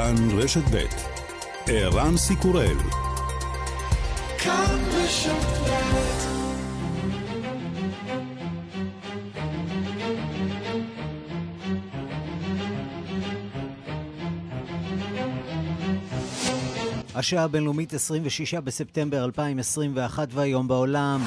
כאן רשת ב' ערן סיקורל כאן רשת השעה הבינלאומית 26 בספטמבר 2021 והיום בעולם.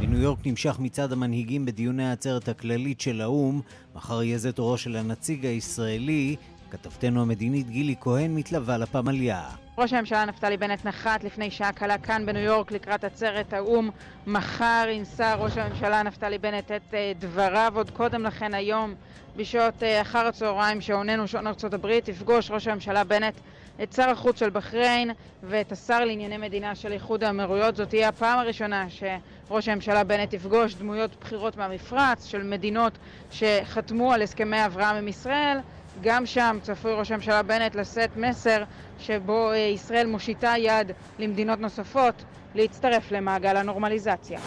בניו יורק נמשך מצד המנהיגים בדיוני העצרת הכללית של האו"ם. מחר יהיה זה תורו של הנציג הישראלי. כתבתנו המדינית גילי כהן מתלווה לפמליה. ראש הממשלה נפתלי בנט נחת לפני שעה קלה כאן בניו יורק לקראת עצרת האו"ם. מחר ינסה ראש הממשלה נפתלי בנט את אה, דבריו. עוד קודם לכן היום בשעות אה, אחר הצהריים שעוננו שעון ארצות הברית יפגוש ראש הממשלה בנט את שר החוץ של בחריין ואת השר לענייני מדינה של איחוד האמירויות. זאת תהיה הפעם הראשונה שראש הממשלה בנט יפגוש דמויות בכירות מהמפרץ של מדינות שחתמו על הסכמי אברהם עם ישראל. גם שם צפוי ראש הממשלה בנט לשאת מסר שבו אה, ישראל מושיטה יד למדינות נוספות להצטרף למעגל הנורמליזציה.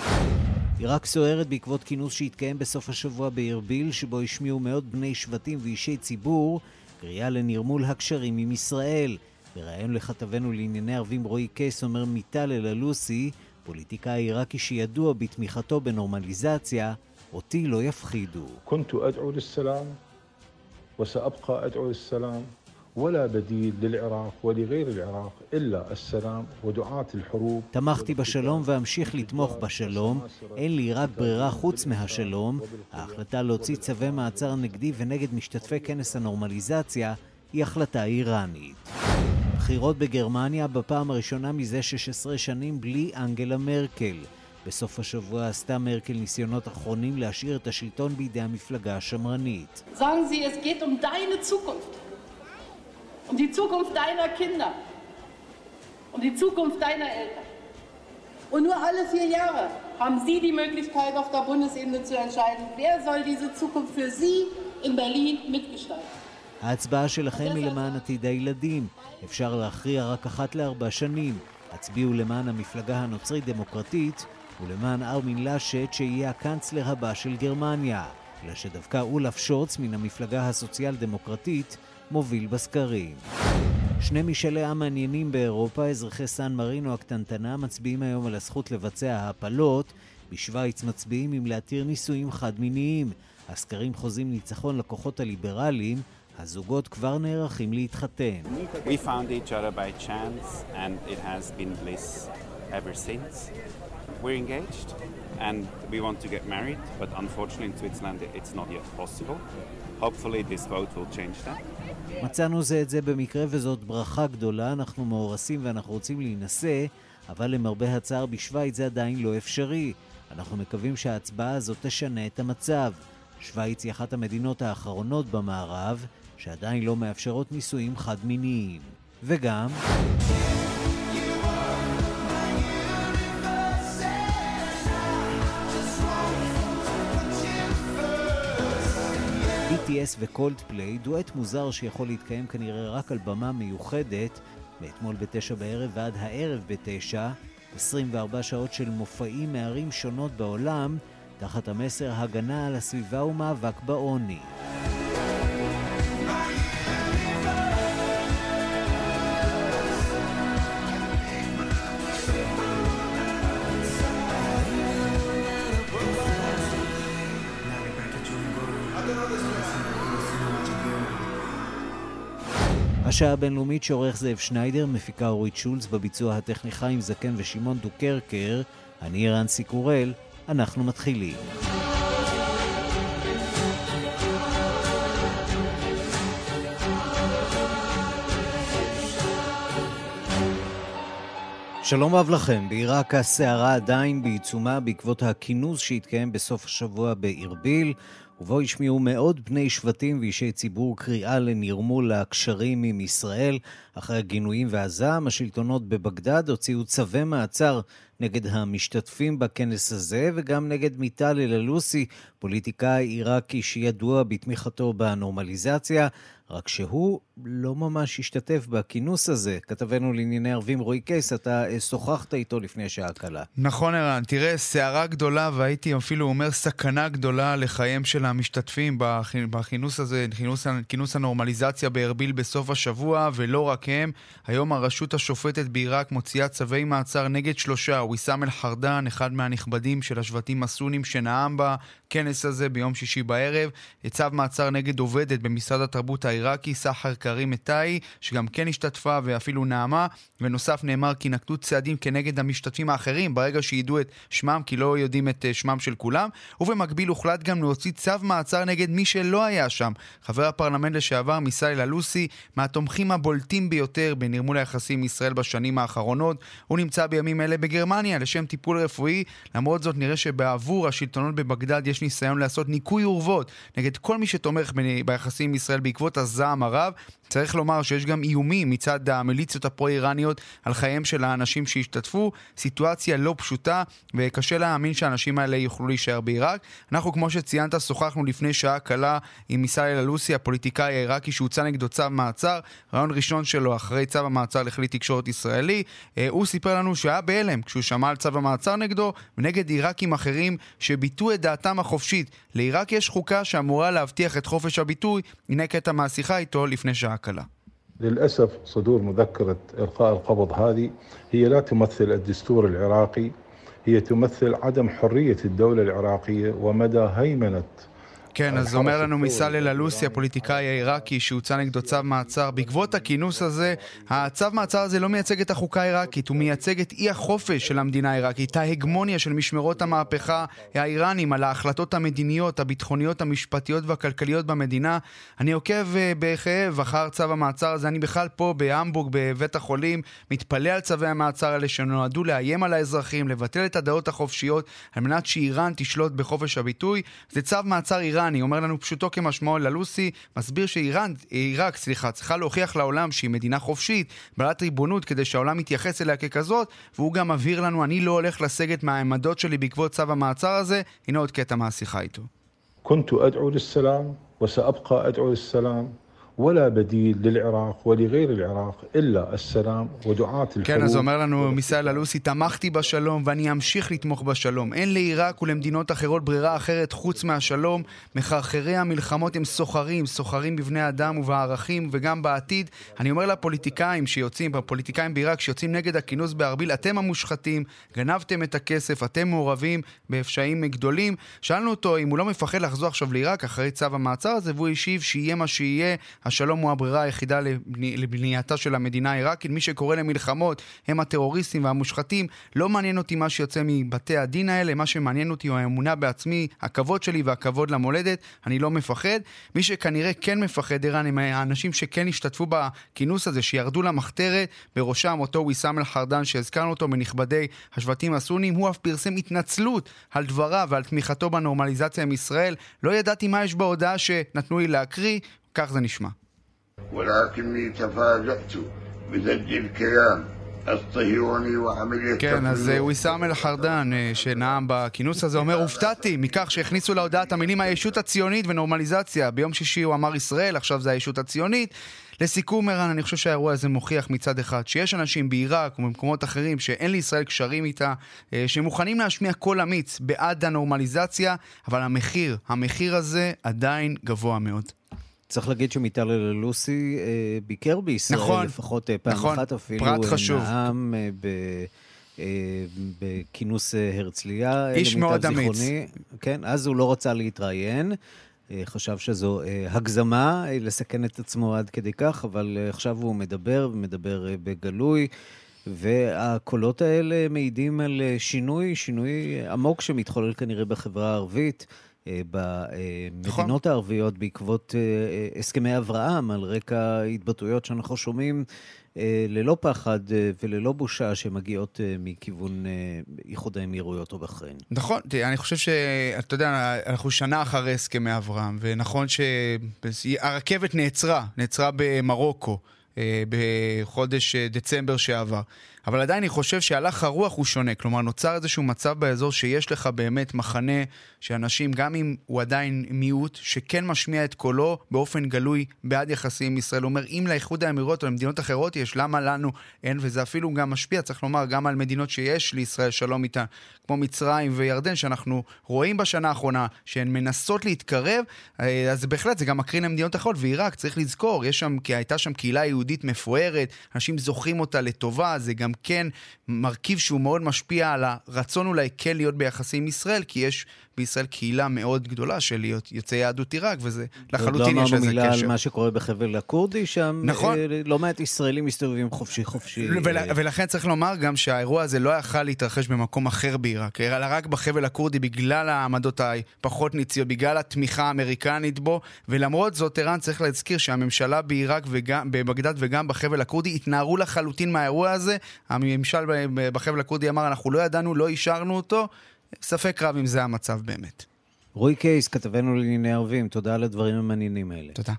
עיראק סוערת בעקבות כינוס שהתקיים בסוף השבוע בארביל, שבו השמיעו מאות בני שבטים ואישי ציבור קריאה לנרמול הקשרים עם ישראל. בריאיון לכתבנו לענייני ערבים רועי קייס אומר מיטל אללוסי, פוליטיקאי עיראקי שידוע בתמיכתו בנורמליזציה, אותי לא יפחידו. ولا بديل للعراق ولغير العراق إلا السلام ودعاة الحروب תמכתי בשלום ואמשיך לתמוך בשלום. אין לי רק ברירה חוץ מהשלום. ההחלטה להוציא צווי מעצר נגדי ונגד משתתפי כנס הנורמליזציה היא החלטה איראנית. בחירות בגרמניה בפעם הראשונה מזה 16 שנים בלי אנגלה מרקל. בסוף השבוע עשתה מרקל ניסיונות אחרונים להשאיר את השלטון בידי המפלגה השמרנית. Sagen Sie, es geht um deine Zukunft. um die Zukunft deiner Kinder, um die Zukunft deiner Eltern. Und nur alle vier Jahre haben Sie die Möglichkeit, auf der Bundesebene zu entscheiden, wer soll diese Zukunft für Sie in Berlin mitgestalten. ההצבעה שלכם היא למען עתיד הילדים. אפשר להכריע רק אחת לארבע שנים. הצביעו למען המפלגה הנוצרית-דמוקרטית ולמען ארמין לאשט שיהיה הקאנצלר הבא של גרמניה. אלא שדווקא אולף שורץ מן המפלגה הסוציאל-דמוקרטית מוביל בסקרים. שני משאלי עם מעניינים באירופה, אזרחי סן מרינו הקטנטנה, מצביעים היום על הזכות לבצע הפלות. בשוויץ מצביעים אם להתיר נישואים חד-מיניים. הסקרים חוזים ניצחון לכוחות הליברליים, הזוגות כבר נערכים להתחתן. We found each other by chance and it has been bliss ever since. We're engaged and we want to get married, but unfortunately in Switzerland it's not yet possible. Hopefully this vote will change that. מצאנו זה את זה במקרה וזאת ברכה גדולה, אנחנו מאורסים ואנחנו רוצים להינשא, אבל למרבה הצער בשוויץ זה עדיין לא אפשרי. אנחנו מקווים שההצבעה הזאת תשנה את המצב. שוויץ היא אחת המדינות האחרונות במערב שעדיין לא מאפשרות נישואים חד-מיניים. וגם... BTS וקולד פליי, דואט מוזר שיכול להתקיים כנראה רק על במה מיוחדת, מאתמול בתשע בערב ועד הערב בתשע, 24 שעות של מופעים מערים שונות בעולם, תחת המסר הגנה על הסביבה ומאבק בעוני. השעה הבינלאומית שעורך זאב שניידר, מפיקה אורית שולץ, בביצוע הטכני חיים זקן ושמעון דוקרקר, אני רנסי קורל, אנחנו מתחילים. שלום רב לכם, בעיראק הסערה עדיין בעיצומה בעקבות הכינוס שהתקיים בסוף השבוע בארביל. ובו השמיעו מאות בני שבטים ואישי ציבור קריאה לנרמול הקשרים עם ישראל. אחרי הגינויים והזעם, השלטונות בבגדד הוציאו צווי מעצר נגד המשתתפים בכנס הזה וגם נגד מיטל אללוסי, פוליטיקאי עיראקי שידוע בתמיכתו בנורמליזציה. רק שהוא לא ממש השתתף בכינוס הזה. כתבנו לענייני ערבים רועי קייס, אתה אה, שוחחת איתו לפני שעה קלה. נכון, ערן. תראה, סערה גדולה, והייתי אפילו אומר סכנה גדולה לחייהם של המשתתפים בכינוס הזה, כינוס הנורמליזציה בארביל בסוף השבוע, ולא רק הם. היום הרשות השופטת בעיראק מוציאה צווי מעצר נגד שלושה. ויסאם אל-חרדן, אחד מהנכבדים של השבטים הסונים שנאם בכנס הזה ביום שישי בערב. צו מעצר נגד עובדת במשרד התרבות העיראקי, סחר קרים מטאי, שגם כן השתתפה ואפילו נעמה. בנוסף נאמר כי נקטו צעדים כנגד המשתתפים האחרים ברגע שידעו את שמם, כי לא יודעים את אה, שמם של כולם. ובמקביל הוחלט גם להוציא צו מעצר נגד מי שלא היה שם. חבר הפרלמנט לשעבר מיסאיל אלוסי, מהתומכים הבולטים ביותר בנרמול היחסים עם ישראל בשנים האחרונות. הוא נמצא בימים אלה בגרמניה לשם טיפול רפואי. למרות זאת נראה שבעבור השלטונות בבגדד יש ניסיון לעשות ניקוי אורוות נגד כל מי שתומך ביחסים עם ישראל בעקבות הזעם הרב. צריך לומר שיש גם איומים מצד המיליציות הפרו-איראניות על חייהם של האנשים שהשתתפו. סיטואציה לא פשוטה, וקשה להאמין שהאנשים האלה יוכלו להישאר בעיראק. אנחנו, כמו שציינת, שוחחנו לפני שעה קלה עם מיסאל אלוסי, הפוליטיקאי העיראקי שהוצא נגדו צו מעצר. רעיון ראשון שלו אחרי צו המעצר לכלי תקשורת ישראלי. אה, הוא סיפר לנו שהיה בהלם כשהוא שמע על צו המעצר נגדו ונגד עיראקים אחרים שביטאו את דעתם החופשית. לעיראק יש חוקה שאמורה להבטיח את חופש הביטוי. הנה קטע מהשיחה איתו לפני שעה عقلا للأسف صدور مذكرة إلقاء القبض هذه هي لا تمثل الدستور العراقي هي تمثل عدم حرية الدولة العراقية ومدى هيمنة כן, אז אומר לנו מסלל אלוסי, הפוליטיקאי העיראקי, שהוצא נגדו צו מעצר. בעקבות הכינוס הזה, הצו מעצר הזה לא מייצג את החוקה העיראקית, הוא מייצג את אי החופש של המדינה העיראקית, ההגמוניה של משמרות המהפכה האיראנים על ההחלטות המדיניות, הביטחוניות, המשפטיות והכלכליות במדינה. אני עוקב אה, בכאב אחר צו המעצר הזה, אני בכלל פה בהמבורג, בבית החולים, מתפלא על צווי המעצר האלה שנועדו לאיים על האזרחים, לבטל את הדעות החופשיות, על מנת שאיראן תשלוט בחופש הביטוי. זה צו מעצר איראן. איראני, אומר לנו פשוטו כמשמעו ללוסי, מסביר שאיראן, עיראק, סליחה, צריכה להוכיח לעולם שהיא מדינה חופשית, בעלת ריבונות, כדי שהעולם יתייחס אליה ככזאת, והוא גם מבהיר לנו, אני לא הולך לסגת מהעמדות שלי בעקבות צו המעצר הזה. הנה עוד קטע מהשיחה איתו. كنت أدعو للسلام وسأبقى أدعو للسلام ولا بديل للعراق ولغير العراق إلا السلام ودعاة الحروب. כן, אז אומר לנו מיסאל אלוסי, תמכתי בשלום ואני אמשיך לתמוך בשלום. אין לעיראק ולמדינות אחרות ברירה אחרת חוץ מהשלום. מחרחרי המלחמות הם סוחרים, סוחרים בבני אדם ובערכים וגם בעתיד. אני אומר לפוליטיקאים שיוצאים, הפוליטיקאים בעיראק שיוצאים נגד הכינוס בארביל, אתם המושחתים, גנבתם את הכסף, אתם מעורבים בפשעים גדולים. שאלנו אותו אם הוא לא מפחד לחזור עכשיו לעיראק אחרי צו המעצר הזה, והוא השיב שיהיה מה שיהיה. השלום הוא הברירה היחידה לבני, לבנייתה של המדינה העיראקית. מי שקורא למלחמות הם הטרוריסטים והמושחתים. לא מעניין אותי מה שיוצא מבתי הדין האלה, מה שמעניין אותי הוא האמונה בעצמי, הכבוד שלי והכבוד למולדת. אני לא מפחד. מי שכנראה כן מפחד, ערן, הם האנשים שכן השתתפו בכינוס הזה, שירדו למחתרת, בראשם אותו ויסאם אל-חרדן שהזכרנו אותו מנכבדי השבטים הסונים. הוא אף פרסם התנצלות על דבריו ועל תמיכתו בנורמליזציה עם ישראל. לא ידעתי מה יש בהודעה שנתנו לי להקריא, כך זה נשמע. כן, אז אה, ויסאם אל-חרדן, אה, שנאם בכינוס הזה, אומר, הופתעתי מכך שהכניסו להודעה את המילים הישות הציונית ונורמליזציה. ביום שישי הוא אמר ישראל, עכשיו זה הישות הציונית. לסיכום, ערן, אני חושב שהאירוע הזה מוכיח מצד אחד שיש אנשים בעיראק ובמקומות אחרים שאין לישראל קשרים איתה, אה, שמוכנים להשמיע קול אמיץ בעד הנורמליזציה, אבל המחיר, המחיר הזה עדיין גבוה מאוד. צריך להגיד שמיטל אללוסי אה, ביקר בישראל נכון, לפחות אה, פעם נכון, אחת אפילו. פרט אה, חשוב. נאם אה, ב... אה, בכינוס אה, הרצליה. איש מאוד אמיץ. כן, אז הוא לא רצה להתראיין. חשב שזו הגזמה לסכן את עצמו עד כדי כך, אבל עכשיו הוא מדבר, ומדבר בגלוי, והקולות האלה מעידים על שינוי, שינוי עמוק שמתחולל כנראה בחברה הערבית. אה, במדינות נכון. הערביות בעקבות אה, אה, הסכמי אברהם, על רקע התבטאויות שאנחנו שומעים ללא פחד וללא בושה שמגיעות מכיוון איחוד האמירויות או בחריין. נכון, אני חושב שאתה יודע, אנחנו שנה אחרי הסכמי אברהם, ונכון שהרכבת נעצרה, נעצרה במרוקו בחודש דצמבר שעבר. אבל עדיין אני חושב שהלך הרוח הוא שונה. כלומר, נוצר איזשהו מצב באזור שיש לך באמת מחנה שאנשים, גם אם הוא עדיין מיעוט, שכן משמיע את קולו באופן גלוי בעד יחסים עם ישראל. הוא אומר, אם לאיחוד האמירויות או למדינות אחרות יש, למה לנו אין? וזה אפילו גם משפיע, צריך לומר, גם על מדינות שיש לישראל שלום איתן, כמו מצרים וירדן, שאנחנו רואים בשנה האחרונה שהן מנסות להתקרב, אה, אז בהחלט זה גם מקרין למדינות אחרות. ועיראק, צריך לזכור, יש שם, הייתה שם קהילה יהודית מפוארת, אנשים זוכרים אותה לטובה, זה גם כן מרכיב שהוא מאוד משפיע על הרצון אולי כן להיות ביחסים עם ישראל, כי יש בישראל קהילה מאוד גדולה של יוצאי יהדות עיראק, וזה לחלוטין יש לזה קשר. עוד לא אמרנו מילה על מה שקורה בחבל הכורדי, שם נכון. אה, לא מעט ישראלים מסתובבים חופשי חופשי. ול, ולכן צריך לומר גם שהאירוע הזה לא יכל להתרחש במקום אחר בעיראק, אלא רק בחבל הכורדי בגלל העמדות הפחות ניציות, בגלל התמיכה האמריקנית בו, ולמרות זאת, ערן צריך להזכיר שהממשלה בעיראק בבגדד וגם בחבל הכורדי התנערו לחלוטין מהאירוע הזה. הממשל בחבל הכורדי אמר, אנחנו לא ידענו, לא אישרנו אותו. ספק רב אם זה המצב באמת. רועי קייס, כתבנו לענייני ערבים, תודה על הדברים המעניינים האלה. תודה.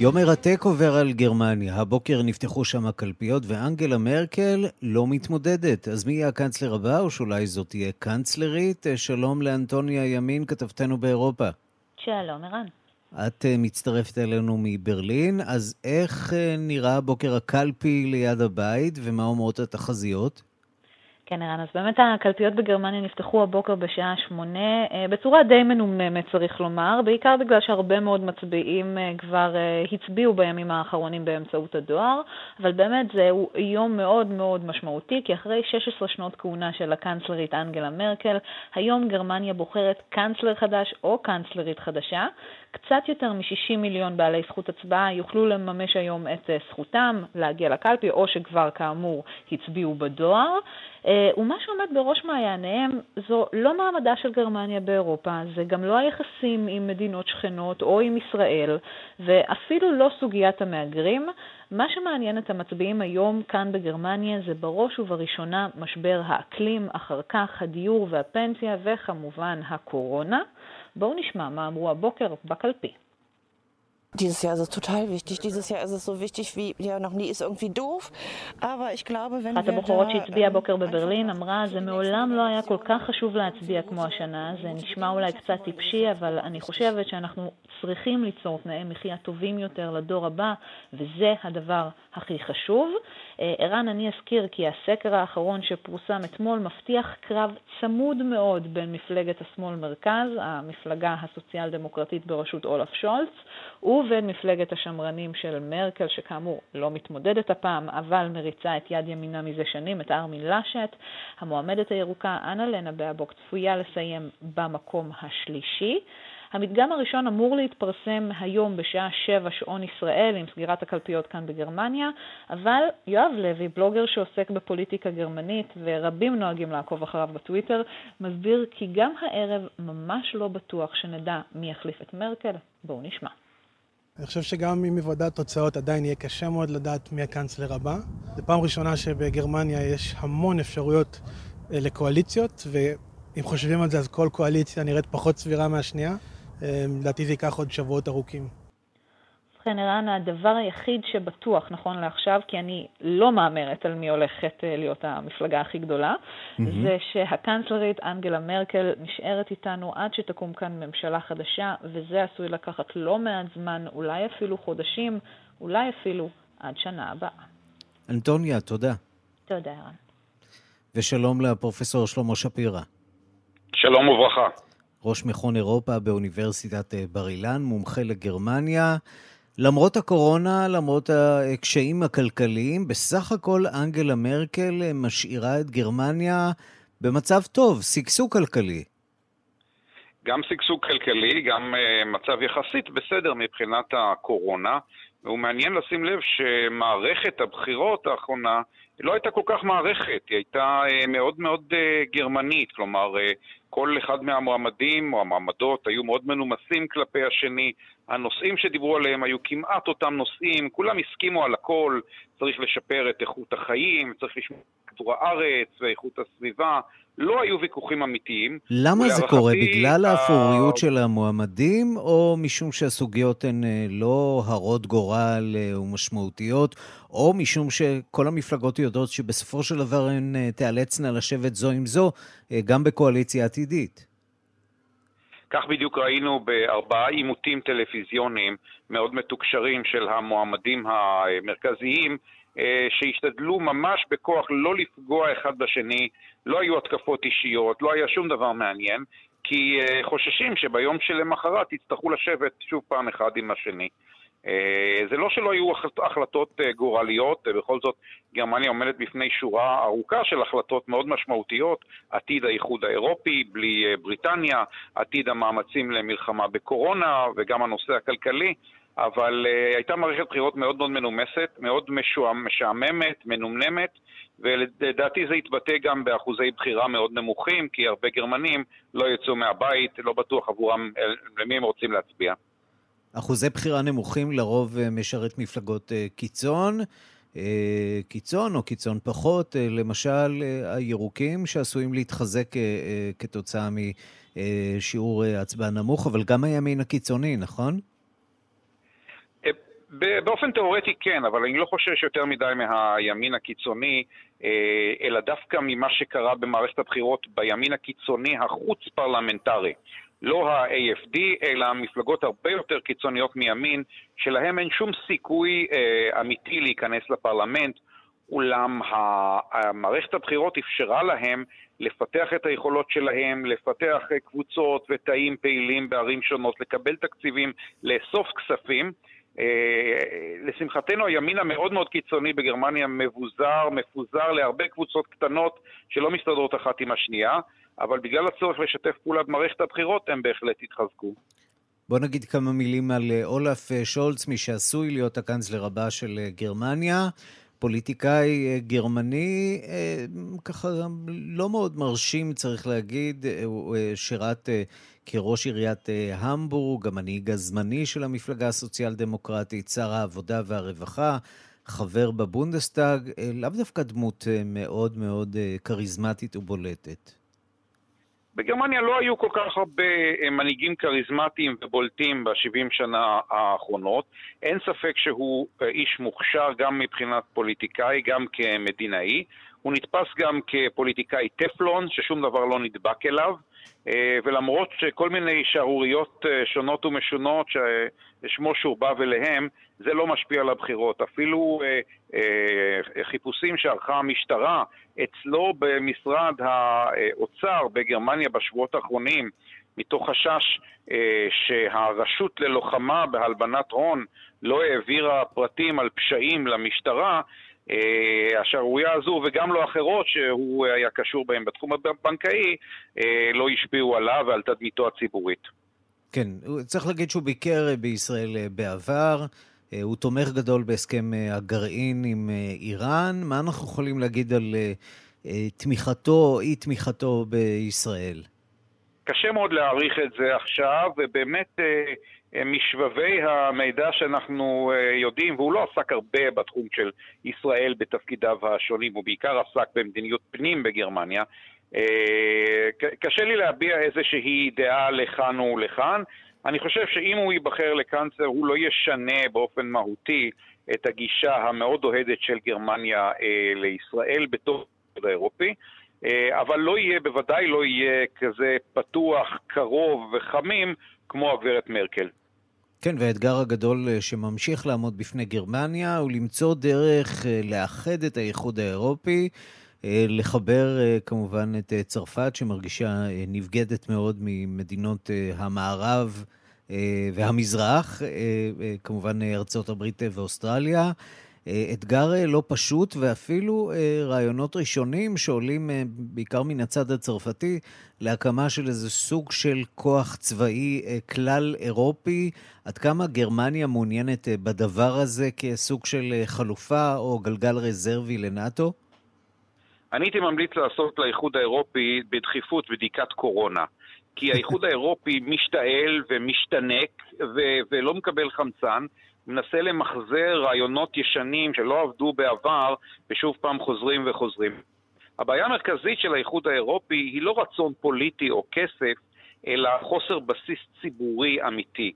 יום מרתק עובר על גרמניה. הבוקר נפתחו שם הקלפיות ואנגלה מרקל לא מתמודדת. אז מי יהיה הקנצלר הבא, או שאולי זאת תהיה קנצלרית? שלום לאנטוניה ימין, כתבתנו באירופה. שלום, ערן. את אה, מצטרפת אלינו מברלין, אז איך אה, נראה בוקר הקלפי ליד הבית, ומה אומרות התחזיות? כן, ערן, אז באמת הקלפיות בגרמניה נפתחו הבוקר בשעה שמונה, אה, בצורה די מנומנמת צריך לומר, בעיקר בגלל שהרבה מאוד מצביעים אה, כבר אה, הצביעו בימים האחרונים באמצעות הדואר, אבל באמת זהו יום מאוד מאוד משמעותי, כי אחרי 16 שנות כהונה של הקנצלרית אנגלה מרקל, היום גרמניה בוחרת קנצלר חדש או קנצלרית חדשה. קצת יותר מ-60 מיליון בעלי זכות הצבעה יוכלו לממש היום את זכותם להגיע לקלפי, או שכבר כאמור הצביעו בדואר. אה, ומה שעומד בראש מעייניהם זו לא מעמדה של גרמניה באירופה, זה גם לא היחסים עם מדינות שכנות או עם ישראל, ואפילו לא סוגיית המהגרים. מה שמעניין את המצביעים היום כאן בגרמניה זה בראש ובראשונה משבר האקלים, אחר כך הדיור והפנסיה וכמובן הקורונה. בואו נשמע מה אמרו הבוקר בקלפי. Dieses Jahr ist es total wichtig. Dieses Jahr ist es so wichtig wie ja noch nie ist irgendwie doof. Aber ich glaube, wenn אחת הבחורות שהצביעה הבוקר בברלין אמרה, זה מעולם לא היה כל כך חשוב להצביע כמו השנה. זה נשמע אולי קצת טיפשי, אבל אני חושבת שאנחנו צריכים ליצור תנאי מחיה טובים יותר לדור הבא, וזה הדבר הכי חשוב. אה, ערן, אני אזכיר כי הסקר האחרון שפורסם אתמול מבטיח קרב צמוד מאוד בין מפלגת השמאל-מרכז, המפלגה הסוציאל-דמוקרטית בראשות אולף שולץ, ובין מפלגת השמרנים של מרקל, שכאמור לא מתמודדת הפעם, אבל מריצה את יד ימינה מזה שנים, את ארמין לשט. המועמדת הירוקה, אנה לנה באבוק, צפויה לסיים במקום השלישי. המדגם הראשון אמור להתפרסם היום בשעה 7 שעון ישראל עם סגירת הקלפיות כאן בגרמניה, אבל יואב לוי, בלוגר שעוסק בפוליטיקה גרמנית ורבים נוהגים לעקוב אחריו בטוויטר, מסביר כי גם הערב ממש לא בטוח שנדע מי יחליף את מרקל. בואו נשמע. אני חושב שגם עם מוועדת תוצאות עדיין יהיה קשה מאוד לדעת מי הקאנצלר הבא. זו פעם ראשונה שבגרמניה יש המון אפשרויות אה, לקואליציות, ואם חושבים על זה אז כל קואליציה נראית פחות סבירה מהשנייה. אה, לדעתי זה ייקח עוד שבועות ארוכים. ובכן, ערן, הדבר היחיד שבטוח נכון לעכשיו, כי אני לא מהמרת על מי הולכת אה, להיות המפלגה הכי גדולה, mm-hmm. זה שהקנצלרית אנגלה מרקל נשארת איתנו עד שתקום כאן ממשלה חדשה, וזה עשוי לקחת לא מעט זמן, אולי אפילו חודשים, אולי אפילו עד שנה הבאה. אנטוניה, תודה. תודה, ערן. ושלום לפרופסור שלמה שפירא. שלום וברכה. ראש מכון אירופה באוניברסיטת אה, בר אילן, מומחה לגרמניה. למרות הקורונה, למרות הקשיים הכלכליים, בסך הכל אנגלה מרקל משאירה את גרמניה במצב טוב, שגשוג כלכלי. גם שגשוג כלכלי, גם uh, מצב יחסית בסדר מבחינת הקורונה. והוא מעניין לשים לב שמערכת הבחירות האחרונה לא הייתה כל כך מערכת, היא הייתה uh, מאוד מאוד uh, גרמנית, כלומר uh, כל אחד מהמועמדים או המועמדות היו מאוד מנומסים כלפי השני, הנושאים שדיברו עליהם היו כמעט אותם נושאים, כולם הסכימו על הכל, צריך לשפר את איכות החיים, צריך לשמור את כדור הארץ ואיכות הסביבה, לא היו ויכוחים אמיתיים. למה זה קורה? בגלל האפוריות של המועמדים, או משום שהסוגיות הן אה, לא הרות גורל אה, ומשמעותיות, או משום שכל המפלגות יודעות שבסופו של דבר הן אה, תיאלצנה לשבת זו עם זו, גם בקואליציה עתידית? כך בדיוק ראינו בארבעה עימותים טלוויזיוניים מאוד מתוקשרים של המועמדים המרכזיים, אה, שהשתדלו ממש בכוח לא לפגוע אחד בשני, לא היו התקפות אישיות, לא היה שום דבר מעניין, כי אה, חוששים שביום שלמחרת יצטרכו לשבת שוב פעם אחד עם השני. אה, זה לא שלא היו החלטות גורליות, בכל זאת גרמניה עומדת בפני שורה ארוכה של החלטות מאוד משמעותיות, עתיד האיחוד האירופי בלי בריטניה, עתיד המאמצים למלחמה בקורונה וגם הנושא הכלכלי. אבל הייתה מערכת בחירות מאוד מאוד מנומסת, מאוד משעממת, מנומנמת, ולדעתי זה התבטא גם באחוזי בחירה מאוד נמוכים, כי הרבה גרמנים לא יצאו מהבית, לא בטוח עבורם למי הם רוצים להצביע. אחוזי בחירה נמוכים לרוב אה, משרת מפלגות uh, קיצון. קיצון או קיצון פחות, למשל הירוקים שעשויים להתחזק כתוצאה משיעור הצבעה נמוך, אבל גם הימין הקיצוני, נכון? באופן תיאורטי כן, אבל אני לא חושש יותר מדי מהימין הקיצוני, אה, אלא דווקא ממה שקרה במערכת הבחירות בימין הקיצוני החוץ-פרלמנטרי. לא ה-AFD, אלא מפלגות הרבה יותר קיצוניות מימין, שלהם אין שום סיכוי אה, אמיתי להיכנס לפרלמנט, אולם מערכת הבחירות אפשרה להם לפתח את היכולות שלהם, לפתח קבוצות ותאים פעילים בערים שונות, לקבל תקציבים, לאסוף כספים. אה, לשמחתנו הימין המאוד מאוד קיצוני בגרמניה מבוזר, מפוזר להרבה קבוצות קטנות שלא מסתדרות אחת עם השנייה, אבל בגלל הצורך לשתף פעולה במערכת הבחירות הם בהחלט התחזקו. בוא נגיד כמה מילים על אה, אולף אה, שולץ, מי שעשוי להיות הקאנצלר הבא של גרמניה. פוליטיקאי גרמני, ככה לא מאוד מרשים, צריך להגיד, הוא שירת כראש עיריית אה, המבורג, המנהיג הזמני של המפלגה הסוציאל-דמוקרטית, שר העבודה והרווחה, חבר בבונדסטאג, אה, לאו דווקא דמות אה, מאוד מאוד כריזמטית ובולטת. בגרמניה לא היו כל כך הרבה מנהיגים כריזמטיים ובולטים ב-70 שנה האחרונות. אין ספק שהוא איש מוכשר גם מבחינת פוליטיקאי, גם כמדינאי. הוא נתפס גם כפוליטיקאי טפלון, ששום דבר לא נדבק אליו. אה, ולמרות שכל מיני שערוריות אה, שונות ומשונות ששמו שורבב אליהם, זה לא משפיע על הבחירות. אפילו אה, חיפושים שערכה המשטרה אצלו במשרד האוצר בגרמניה בשבועות האחרונים, מתוך חשש שהרשות ללוחמה בהלבנת הון לא העבירה פרטים על פשעים למשטרה, אה, השערורייה הזו וגם לא אחרות שהוא היה קשור בהן בתחום הבנקאי אה, לא השפיעו עליו ועל תדמיתו הציבורית. כן, צריך להגיד שהוא ביקר בישראל אה, בעבר, הוא תומך גדול בהסכם הגרעין עם איראן. מה אנחנו יכולים להגיד על תמיכתו או אי תמיכתו בישראל? קשה מאוד להעריך את זה עכשיו, ובאמת משבבי המידע שאנחנו אה, יודעים, והוא לא עסק הרבה בתחום של ישראל בתפקידיו השונים, הוא בעיקר עסק במדיניות פנים בגרמניה. אה, קשה לי להביע איזושהי דעה לכאן ולכאן. אני חושב שאם הוא ייבחר לקאנצלר, הוא לא ישנה באופן מהותי את הגישה המאוד אוהדת של גרמניה אה, לישראל בתוך האירופי. אבל לא יהיה, בוודאי לא יהיה כזה פתוח, קרוב וחמים כמו הגברת מרקל. כן, והאתגר הגדול אה, שממשיך לעמוד בפני גרמניה הוא למצוא דרך אה, לאחד את האיחוד האירופי, אה, לחבר כמובן את צרפת, שמרגישה נבגדת מאוד ממדינות המערב והמזרח, כמובן ארצות הברית ואוסטרליה. אה, אתגר אה, לא פשוט, ואפילו אה, רעיונות ראשונים שעולים בעיקר מן הצד הצרפתי להקמה של איזה סוג של כוח צבאי כלל אירופי. עד כמה גרמניה מעוניינת בדבר הזה כסוג של חלופה או גלגל רזרבי לנאט"ו? אני הייתי ממליץ לעשות לאיחוד האירופי בדחיפות בדיקת קורונה. כי האיחוד האירופי משתעל ומשתנק ו- ולא מקבל חמצן, מנסה למחזר רעיונות ישנים שלא עבדו בעבר ושוב פעם חוזרים וחוזרים. הבעיה המרכזית של האיחוד האירופי היא לא רצון פוליטי או כסף, אלא חוסר בסיס ציבורי אמיתי.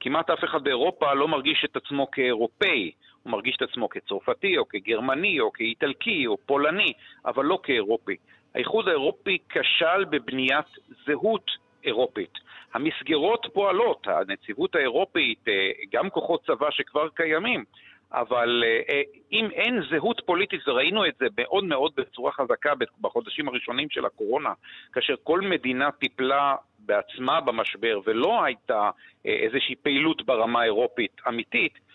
כמעט אף אחד באירופה לא מרגיש את עצמו כאירופאי, הוא מרגיש את עצמו כצרפתי או כגרמני או כאיטלקי או פולני, אבל לא כאירופי. האיחוד האירופי כשל בבניית זהות אירופית. המסגרות פועלות, הנציבות האירופית, אה, גם כוחות צבא שכבר קיימים, אבל אה, אם אין זהות פוליטית, וראינו את זה מאוד מאוד בצורה חזקה בחודשים הראשונים של הקורונה, כאשר כל מדינה טיפלה בעצמה במשבר ולא הייתה אה, איזושהי פעילות ברמה האירופית אמיתית,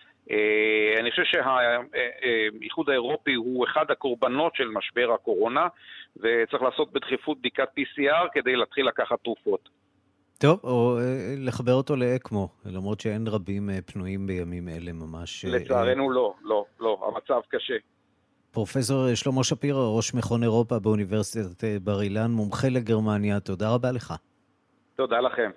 אני חושב שהאיחוד האירופי הוא אחד הקורבנות של משבר הקורונה, וצריך לעשות בדחיפות בדיקת PCR כדי להתחיל לקחת תרופות. טוב, או אה, לחבר אותו לאקמו, למרות שאין רבים אה, פנויים בימים אלה ממש. אה, לצערנו לא, לא, לא, המצב קשה. פרופסור שלמה שפירא, ראש מכון אירופה באוניברסיטת בר אילן, מומחה לגרמניה, תודה רבה לך. תודה לכם.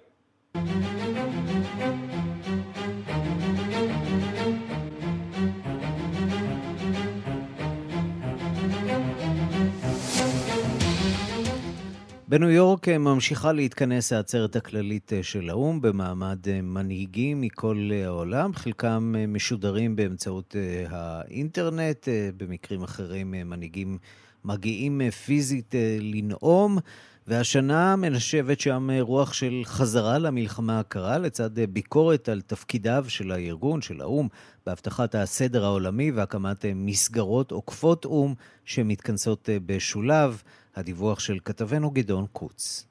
בניו יורק אה, ממשיכה להתכנס העצרת הכללית אה, של האו"ם במעמד אה, מנהיגים מכל העולם, חלקם משודרים באמצעות האינטרנט, במקרים אחרים מנהיגים מגיעים פיזית לנאום, והשנה מנשבת שם רוח של חזרה למלחמה הקרה, לצד ביקורת על תפקידיו של הארגון, של האו"ם, בהבטחת הסדר העולמי והקמת מסגרות עוקפות או"ם שמתכנסות בשולב. הדיווח של כתבנו גדעון קוץ.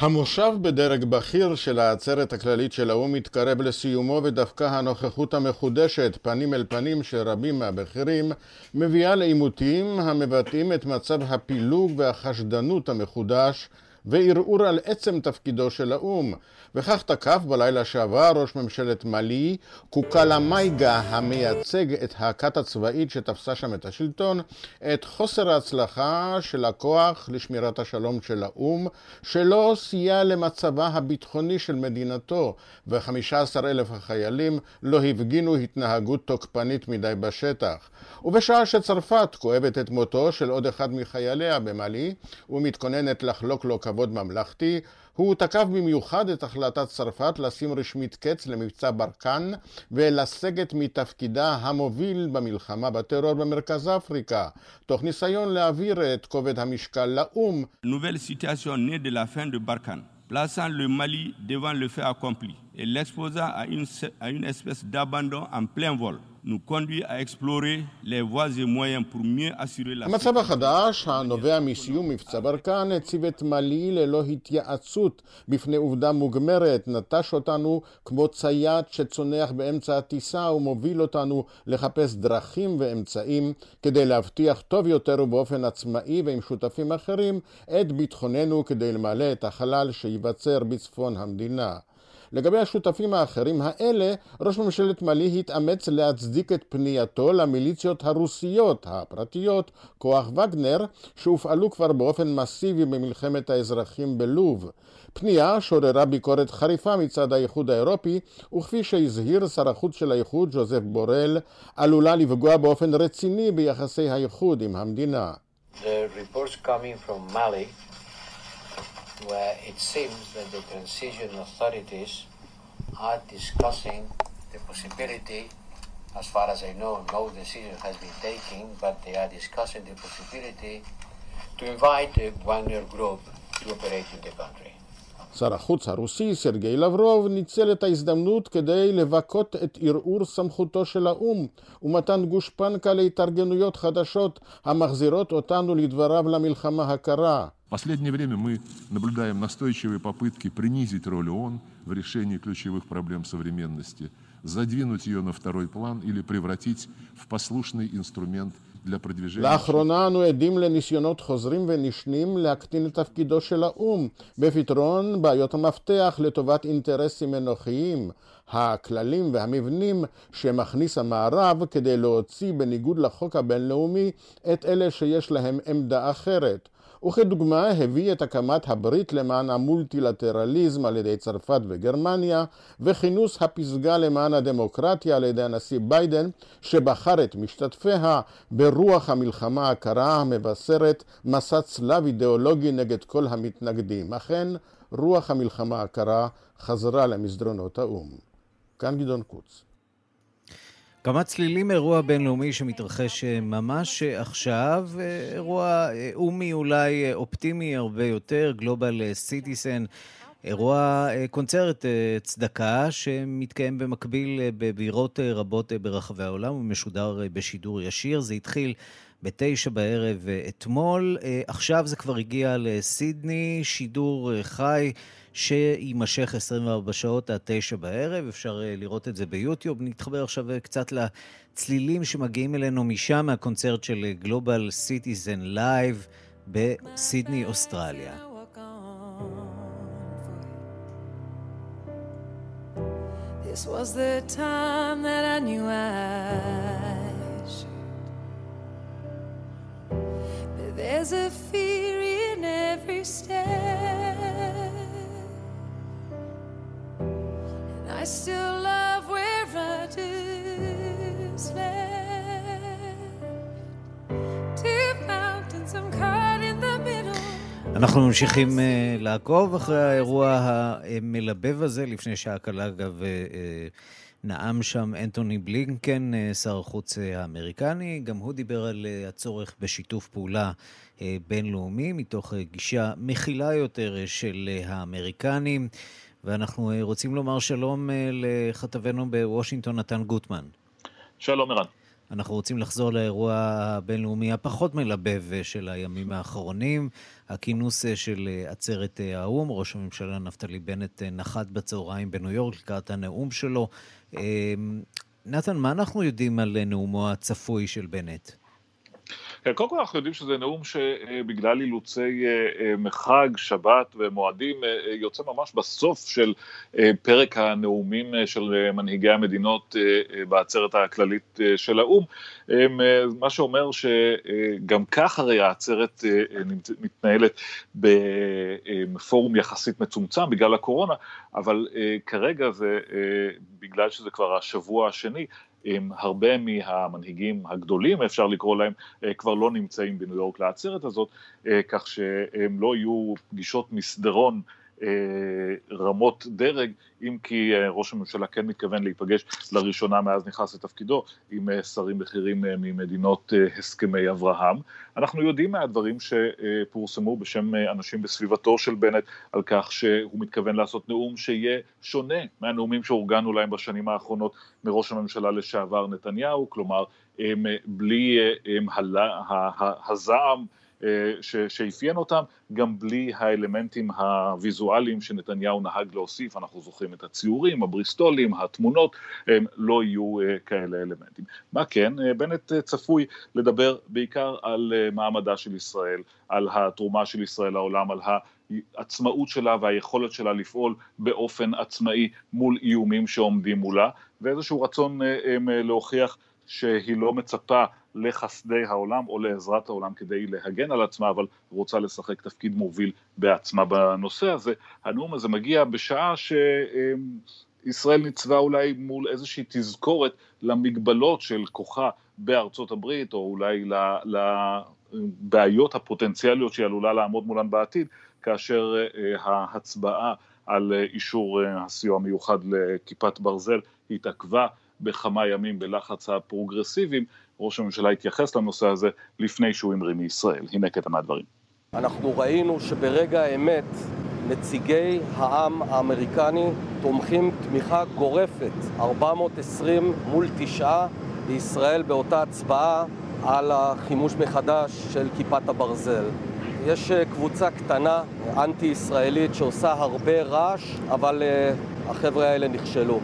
המושב בדרג בכיר של העצרת הכללית של האו"ם מתקרב לסיומו ודווקא הנוכחות המחודשת פנים אל פנים של רבים מהבכירים מביאה לעימותים המבטאים את מצב הפילוג והחשדנות המחודש וערעור על עצם תפקידו של האו"ם. וכך תקף בלילה שעבר ראש ממשלת מאלי, קוקלה מייגה, המייצג את הכת הצבאית שתפסה שם את השלטון, את חוסר ההצלחה של הכוח לשמירת השלום של האו"ם, שלא סייע למצבה הביטחוני של מדינתו, ו-15 אלף החיילים לא הפגינו התנהגות תוקפנית מדי בשטח. ובשעה שצרפת כואבת את מותו של עוד אחד מחייליה במאלי, ומתכוננת לחלוק לו כבוד ממלכתי, הוא תקף במיוחד את החלטת צרפת לשים רשמית קץ למבצע ברקן ולסגת מתפקידה המוביל במלחמה בטרור במרכז אפריקה, תוך ניסיון להעביר את כובד המשקל לאו"ם. plaçant le Mali devant le fait accompli et l'exposant à une, à une espèce d'abandon en plein vol. המצב החדש, הנובע מסיום מבצע ברקן, הציב את מאלי ללא התייעצות בפני עובדה מוגמרת, נטש אותנו כמו צייד שצונח באמצע הטיסה ומוביל אותנו לחפש דרכים ואמצעים כדי להבטיח טוב יותר ובאופן עצמאי ועם שותפים אחרים את ביטחוננו כדי למלא את החלל שייווצר בצפון המדינה. לגבי השותפים האחרים האלה, ראש ממשלת מאלי התאמץ להצדיק את פנייתו למיליציות הרוסיות הפרטיות, כוח וגנר, שהופעלו כבר באופן מסיבי במלחמת האזרחים בלוב. פנייה שעוררה ביקורת חריפה מצד האיחוד האירופי, וכפי שהזהיר שר החוץ של האיחוד, ג'וזף בורל, עלולה לפגוע באופן רציני ביחסי האיחוד עם המדינה. The reports coming from Mali where it seems that the transition authorities are discussing the possibility, as far as I know, no decision has been taken, but they are discussing the possibility to invite the Wagner Group to operate in the country. שר החוץ הרוסי, סרגי לברוב, ניצל את ההזדמנות כדי לבכות את ערעור סמכותו של האו"ם ומתן גושפנקה להתארגנויות חדשות המחזירות אותנו לדבריו למלחמה הקרה. В последнее время мы наблюдаем настойчивые попытки принизить роль ООН в решении ключевых проблем современности, задвинуть ее на второй план или превратить в послушный инструмент לאחרונה אנו עדים לניסיונות חוזרים ונשנים להקטין את תפקידו של האו"ם בפתרון בעיות המפתח לטובת אינטרסים אנוכיים, הכללים והמבנים שמכניס המערב כדי להוציא בניגוד לחוק הבינלאומי את אלה שיש להם עמדה אחרת. וכדוגמה הביא את הקמת הברית למען המולטילטרליזם על ידי צרפת וגרמניה, וכינוס הפסגה למען הדמוקרטיה על ידי הנשיא ביידן, שבחר את משתתפיה ברוח המלחמה הקרה המבשרת מסע צלב אידיאולוגי נגד כל המתנגדים. אכן, רוח המלחמה הקרה חזרה למסדרונות האו"ם. כאן גדעון קוץ. כמה צלילים אירוע בינלאומי שמתרחש אה, ממש אה, עכשיו, אה, אירוע אומי אולי אופטימי הרבה יותר, Global Citizen, אירוע קונצרט צדקה שמתקיים במקביל בבירות רבות ברחבי העולם ומשודר בשידור ישיר. זה התחיל בתשע בערב אתמול, עכשיו זה כבר הגיע לסידני, שידור חי. שיימשך 24 שעות עד 9 בערב, אפשר אה, לראות את זה ביוטיוב. נתחבר עכשיו אה, קצת לצלילים שמגיעים אלינו משם, מהקונצרט של Global Citizen Live בסידני, אוסטרליה. This was the time that I knew I there's a fear in every step. I still love where I just left. Two mountains I'm caught in the middle. אנחנו ממשיכים uh, לעקוב אחרי האירוע המלבב הזה. לפני שעה קלה, אגב, uh, uh, נאם שם אנטוני בלינקן, uh, שר החוץ uh, האמריקני. גם הוא דיבר על uh, הצורך בשיתוף פעולה בינלאומי, מתוך גישה מכילה יותר של האמריקנים. ואנחנו אה, רוצים לומר שלום אה, לכתבנו בוושינגטון, נתן גוטמן. שלום, ערן. אנחנו רוצים לחזור לאירוע הבינלאומי הפחות מלבב אה, של הימים האחרונים, הכינוס של עצרת האו"ם. ראש הממשלה נפתלי בנט נחת בצהריים בניו יורק לקראת הנאום שלו. נתן, מה אנחנו יודעים על נאומו הצפוי של בנט? כן, קודם כל אנחנו יודעים שזה נאום שבגלל אילוצי אה, אה, מחג, שבת ומועדים אה, יוצא ממש בסוף של פרק הנאומים של מנהיגי המדינות בעצרת הכללית של האו"ם, מה שאומר שגם כך הרי העצרת מתנהלת בפורום יחסית מצומצם בגלל הקורונה, אבל כרגע זה, בגלל שזה כבר השבוע השני, הרבה מהמנהיגים הגדולים, אפשר לקרוא להם, אה, כבר לא נמצאים בניו יורק לעצרת הזאת, אה, כך שהם לא יהיו פגישות מסדרון רמות דרג, אם כי אה, ראש הממשלה כן מתכוון להיפגש לראשונה מאז נכנס לתפקידו עם אה, שרים בכירים ממדינות הסכמי אברהם. אנחנו יודעים מהדברים שפורסמו בשם אנשים בסביבתו של בנט על כך שהוא מתכוון לעשות נאום שיהיה שונה מהנאומים שאורגנו להם בשנים האחרונות מראש הממשלה לשעבר נתניהו, כלומר בלי הזעם אה, שאפיין אותם, גם בלי האלמנטים הוויזואליים שנתניהו נהג להוסיף, אנחנו זוכרים את הציורים, הבריסטולים, התמונות, הם לא יהיו אה, כאלה אלמנטים. מה כן, אה, בנט צפוי לדבר בעיקר על מעמדה של ישראל, על התרומה של ישראל לעולם, על העצמאות שלה והיכולת שלה לפעול באופן עצמאי מול איומים שעומדים מולה, ואיזשהו רצון להוכיח שהיא לא מצפה לחסדי העולם או לעזרת העולם כדי להגן על עצמה, אבל רוצה לשחק תפקיד מוביל בעצמה בנושא הזה. הנאום הזה מגיע בשעה שישראל ניצבה אולי מול איזושהי תזכורת למגבלות של כוחה בארצות הברית, או אולי לבעיות הפוטנציאליות שהיא עלולה לעמוד מולן בעתיד, כאשר אה, ההצבעה על אישור אה, הסיוע המיוחד לכיפת ברזל התעכבה בכמה ימים בלחץ הפרוגרסיביים, ראש הממשלה התייחס לנושא הזה לפני שהוא המריא מישראל. הנה קטע מהדברים. אנחנו ראינו שברגע האמת נציגי העם האמריקני תומכים תמיכה גורפת, 420 מול תשעה בישראל באותה הצבעה על החימוש מחדש של כיפת הברזל. יש אה, קבוצה קטנה, אנטי-ישראלית, שעושה הרבה רעש, אבל uh, החבר'ה האלה נכשלו.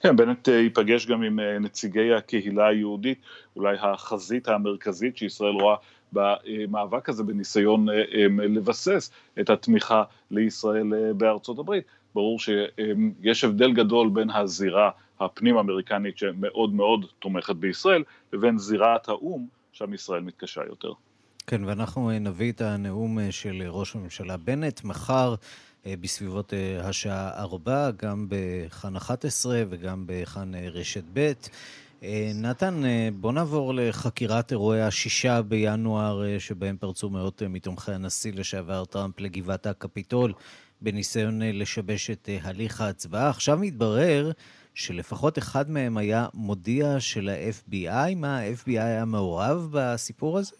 כן, בנט ייפגש גם עם נציגי הקהילה היהודית, אולי החזית המרכזית שישראל רואה במאבק הזה בניסיון לבסס את התמיכה לישראל בארצות הברית. ברור שיש הבדל גדול בין הזירה הפנים-אמריקנית שמאוד מאוד תומכת בישראל, לבין זירת האו"ם, שם ישראל מתקשה יותר. כן, ואנחנו אה, נביא את הנאום אה, של ראש הממשלה בנט מחר אה, בסביבות השעה 4, גם בכאן 11 וגם בכאן רשת ב'. נתן, בוא נעבור לחקירת אירועי השישה בינואר שבהם פרצו מאות מתומכי הנשיא לשעבר טראמפ לגבעת הקפיטול בניסיון לשבש את הליך ההצבעה. עכשיו מתברר שלפחות אחד מהם היה מודיע של ה-FBI. מה, ה-FBI היה מעורב בסיפור הזה?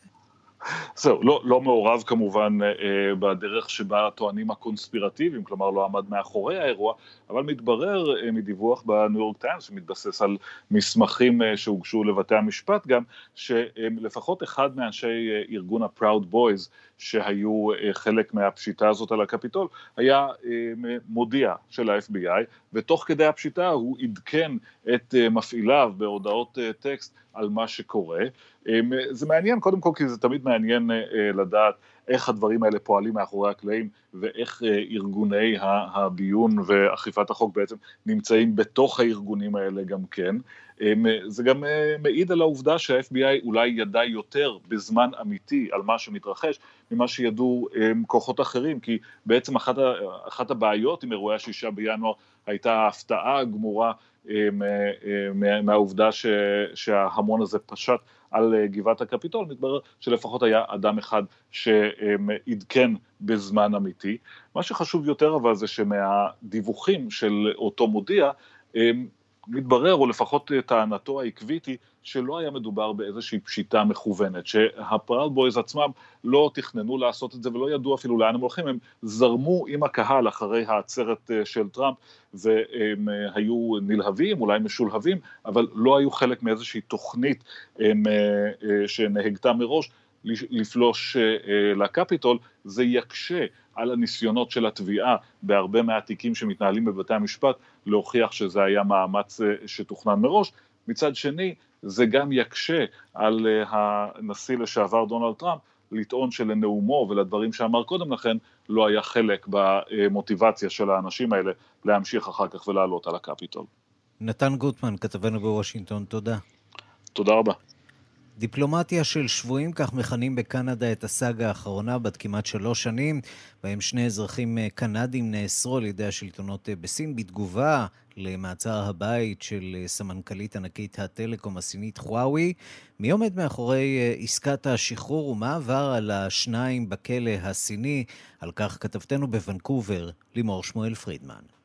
זהו, לא, לא מעורב כמובן אה, בדרך שבה טוענים הקונספירטיביים, כלומר לא עמד מאחורי האירוע, אבל מתברר אה, מדיווח בניו יורק טיימס, שמתבסס על מסמכים אה, שהוגשו לבתי המשפט גם, שלפחות אחד מאנשי אה, ארגון ה-Proud Boys, שהיו אה, חלק מהפשיטה הזאת על הקפיטול, היה אה, מודיע של ה-FBI, ותוך כדי הפשיטה הוא עדכן את אה, מפעיליו בהודעות טקסט על מה שקורה. אה, זה מעניין קודם כל כי זה תמיד מעניין לדעת איך הדברים האלה פועלים מאחורי הקלעים ואיך ארגוני הביון ואכיפת החוק בעצם נמצאים בתוך הארגונים האלה גם כן. זה גם מעיד על העובדה שה-FBI אולי ידע יותר בזמן אמיתי על מה שמתרחש ממה שידעו כוחות אחרים, כי בעצם אחת, אחת הבעיות עם אירועי השישה בינואר הייתה ההפתעה הגמורה מהעובדה שההמון הזה פשט על אה, גבעת הקפיטול, מתברר שלפחות היה אדם אחד שעדכן בזמן אמיתי. מה שחשוב יותר אבל זה שמהדיווחים של אותו מודיע, מתברר, או לפחות טענתו העקבית היא, שלא היה מדובר באיזושהי פשיטה מכוונת, שהפראוד בויז עצמם לא תכננו לעשות את זה ולא ידעו אפילו לאן הם הולכים, הם זרמו עם הקהל אחרי העצרת אה, של טראמפ והם אה, היו נלהבים, אולי משולהבים, אבל לא היו חלק מאיזושהי תוכנית הם, אה, שנהגתה מראש. לפלוש לקפיטול, זה יקשה על הניסיונות של התביעה בהרבה מהתיקים שמתנהלים בבתי המשפט להוכיח שזה היה מאמץ שתוכנן מראש. מצד שני, זה גם יקשה על אה, הנשיא לשעבר דונלד טראמפ לטעון שלנאומו ולדברים שאמר קודם לכן לא היה חלק במוטיבציה של האנשים האלה להמשיך אחר כך ולעלות על הקפיטול. נתן גוטמן, כתבנו בוושינגטון, תודה. תודה רבה. דיפלומטיה של שבויים, כך מכנים בקנדה את הסאגה האחרונה בת כמעט שלוש שנים, בהם שני אזרחים אה, קנדים נאסרו על ידי השלטונות אה, בסין בתגובה למעצר הבית של אה, סמנכ"לית ענקית הטלקום הסינית חוואוי. מי עומד מאחורי עסקת השחרור ומה עבר על השניים בכלא הסיני? על כך כתבתנו בוונקובר, לימור שמואל פרידמן.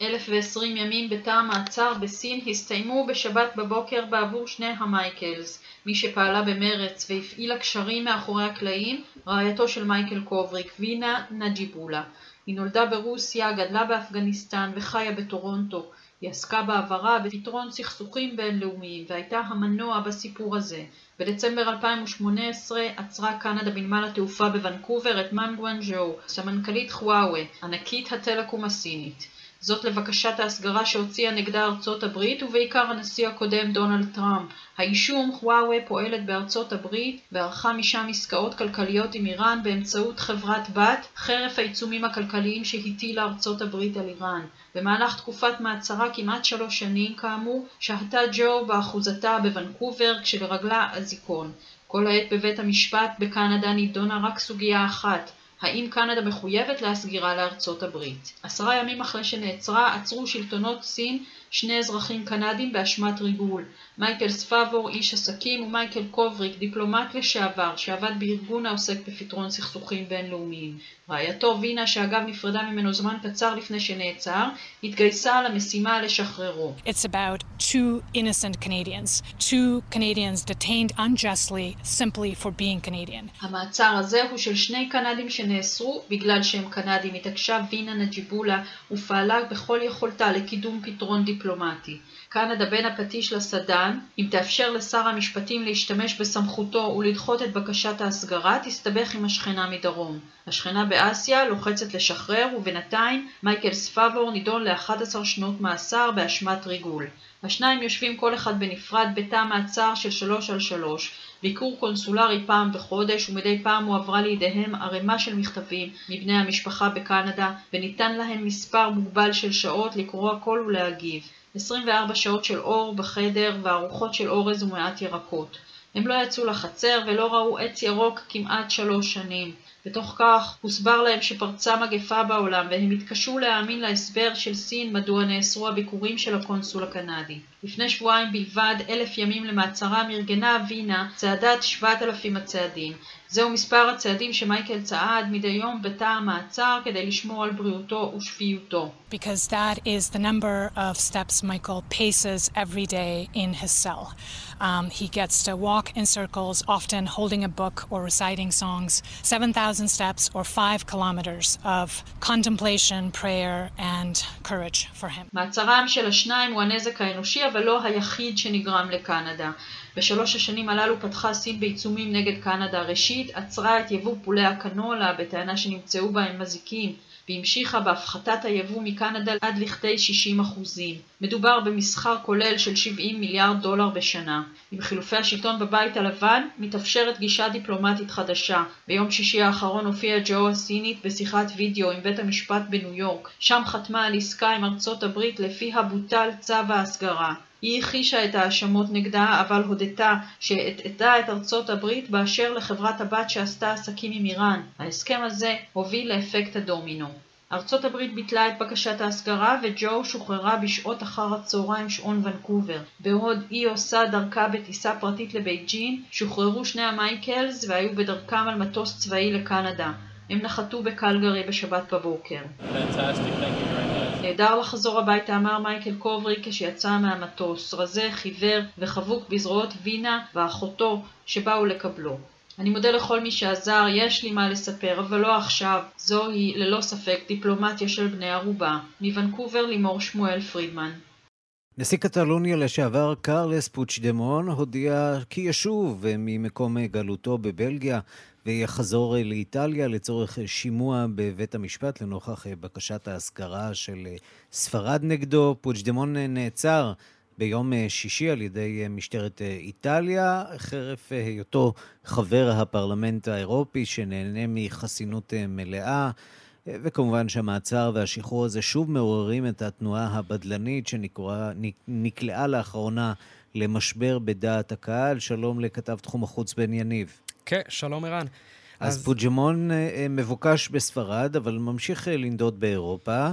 1020 ימים בתא המעצר בסין הסתיימו בשבת בבוקר בעבור שני המייקלס. מי שפעלה במרץ והפעילה קשרים מאחורי הקלעים, רעייתו של מייקל קובריק, וינה נג'יבולה. היא נולדה ברוסיה, גדלה באפגניסטן וחיה בטורונטו. היא עסקה בעברה בפתרון סכסוכים בינלאומיים והייתה המנוע בסיפור הזה. בדצמבר 2018 עצרה קנדה בנמל התעופה בוונקובר את מנג וואנג'ואו, סמנכ"לית חוואווי, ענקית הטלקום הסינית. זאת לבקשת ההסגרה שהוציאה נגדה ארצות הברית ובעיקר הנשיא הקודם דונלד טראמפ. האישום, חוואווה פועלת בארצות הברית וערכה משם עסקאות כלכליות עם איראן באמצעות חברת בת, חרף העיצומים הכלכליים שהטילה ארצות הברית על איראן. במהלך תקופת מעצרה כמעט שלוש שנים כאמור, שהתה ג'ו באחוזתה בוונקובר כשלרגלה אזיקון. כל העת בבית המשפט בקנדה נידונה רק סוגיה אחת, האם קנדה מחויבת להסגירה לארצות הברית. עשרה ימים אחרי שנעצרה עצרו שלטונות סין שני אזרחים קנדים באשמת ריגול. מייקל ספאבור, איש עסקים, ומייקל קובריק, דיפלומט לשעבר, שעבד בארגון העוסק בפתרון סכסוכים בינלאומיים. רעייתו וינה, שאגב נפרדה ממנו זמן קצר לפני שנעצר, התגייסה למשימה לשחררו. It's about two innocent Canadians, two Canadians detained unjustly simply for being Canadian. המעצר הזה הוא של שני קנדים שנאסרו בגלל שהם קנדים. התעקשה וינה נג'יבולה ופעלה בכל יכולתה לקידום פתרון דיפלומטי. דיפלומטי. קנדה בין הפטיש לסדן, אם תאפשר לשר המשפטים להשתמש בסמכותו ולדחות את בקשת ההסגרה, תסתבך עם השכנה מדרום. השכנה באסיה לוחצת לשחרר, ובינתיים מייקל ספאבור נידון ל-11 שנות מאסר באשמת ריגול. השניים יושבים כל אחד בנפרד בתא מעצר של שלוש על שלוש, ביקור קונסולרי פעם בחודש ומדי פעם הועברה לידיהם ערימה של מכתבים מבני המשפחה בקנדה וניתן להם מספר מוגבל של שעות לקרוא הכל ולהגיב. 24 שעות של אור בחדר וארוחות של אורז ומעט ירקות. הם לא יצאו לחצר ולא ראו עץ ירוק כמעט שלוש שנים. בתוך כך הוסבר להם שפרצה מגפה בעולם והם התקשו להאמין להסבר של סין מדוע נאסרו הביקורים של הקונסול הקנדי. לפני שבועיים בלבד, אלף ימים למעצרם ארגנה וינה צעדת שבעת אלפים הצעדים. זהו מספר הצעדים שמייקל צעד מדי יום בתא המעצר כדי לשמור על בריאותו ושפיותו. Because that is the number of steps Michael paces every day in his cell. Um, he gets to walk in circles, often holding a book or reciting songs, 7,000 steps or 5 kilometers of contemplation, prayer and courage for him. מעצרם של השניים הוא הנזק האנושי, אבל לא היחיד שנגרם לקנדה. בשלוש השנים הללו פתחה סין בעיצומים נגד קנדה. ראשית, עצרה את יבוא פולי הקנולה בטענה שנמצאו בהם מזיקים. והמשיכה בהפחתת היבוא מקנדה עד לכדי 60 אחוזים. מדובר במסחר כולל של 70 מיליארד דולר בשנה. עם חילופי השלטון בבית הלבן מתאפשרת גישה דיפלומטית חדשה. ביום שישי האחרון הופיעה ג'ו הסינית בשיחת וידאו עם בית המשפט בניו יורק. שם חתמה על עסקה עם ארצות הברית לפיה בוטל צו ההסגרה. היא הכחישה את ההאשמות נגדה, אבל הודתה שהטעתה את ארצות הברית באשר לחברת הבת שעשתה עסקים עם איראן. ההסכם הזה הוביל לאפקט הדומינו. ארצות הברית ביטלה את בקשת ההסגרה וג'ו שוחררה בשעות אחר הצהריים שעון ונקובר. בעוד היא עושה דרכה בטיסה פרטית לבייג'ין, שוחררו שני המייקלס והיו בדרכם על מטוס צבאי לקנדה. הם נחתו בקלגרי בשבת בבוקר. נהדר לחזור הביתה, אמר מייקל קוברי כשיצא מהמטוס, רזה, חיוור וחבוק בזרועות וינה ואחותו שבאו לקבלו. אני מודה לכל מי שעזר, יש לי מה לספר, אבל לא עכשיו. זוהי, ללא ספק, דיפלומטיה של בני ערובה. מוונקובר לימור שמואל פרידמן. נשיא קטלוניה לשעבר קרלס פוצ'דמון הודיע כי ישוב ממקום גלותו בבלגיה ויחזור לאיטליה לצורך שימוע בבית המשפט לנוכח בקשת ההשכרה של ספרד נגדו. פוצ'דמון נעצר ביום שישי על ידי משטרת איטליה, חרף היותו חבר הפרלמנט האירופי שנהנה מחסינות מלאה. וכמובן שהמעצר והשחרור הזה שוב מעוררים את התנועה הבדלנית שנקלעה לאחרונה למשבר בדעת הקהל. שלום לכתב תחום החוץ בן יניב. כן, שלום ערן. אז, אז פוג'מון אה, מבוקש בספרד, אבל ממשיך אה, לנדוד באירופה.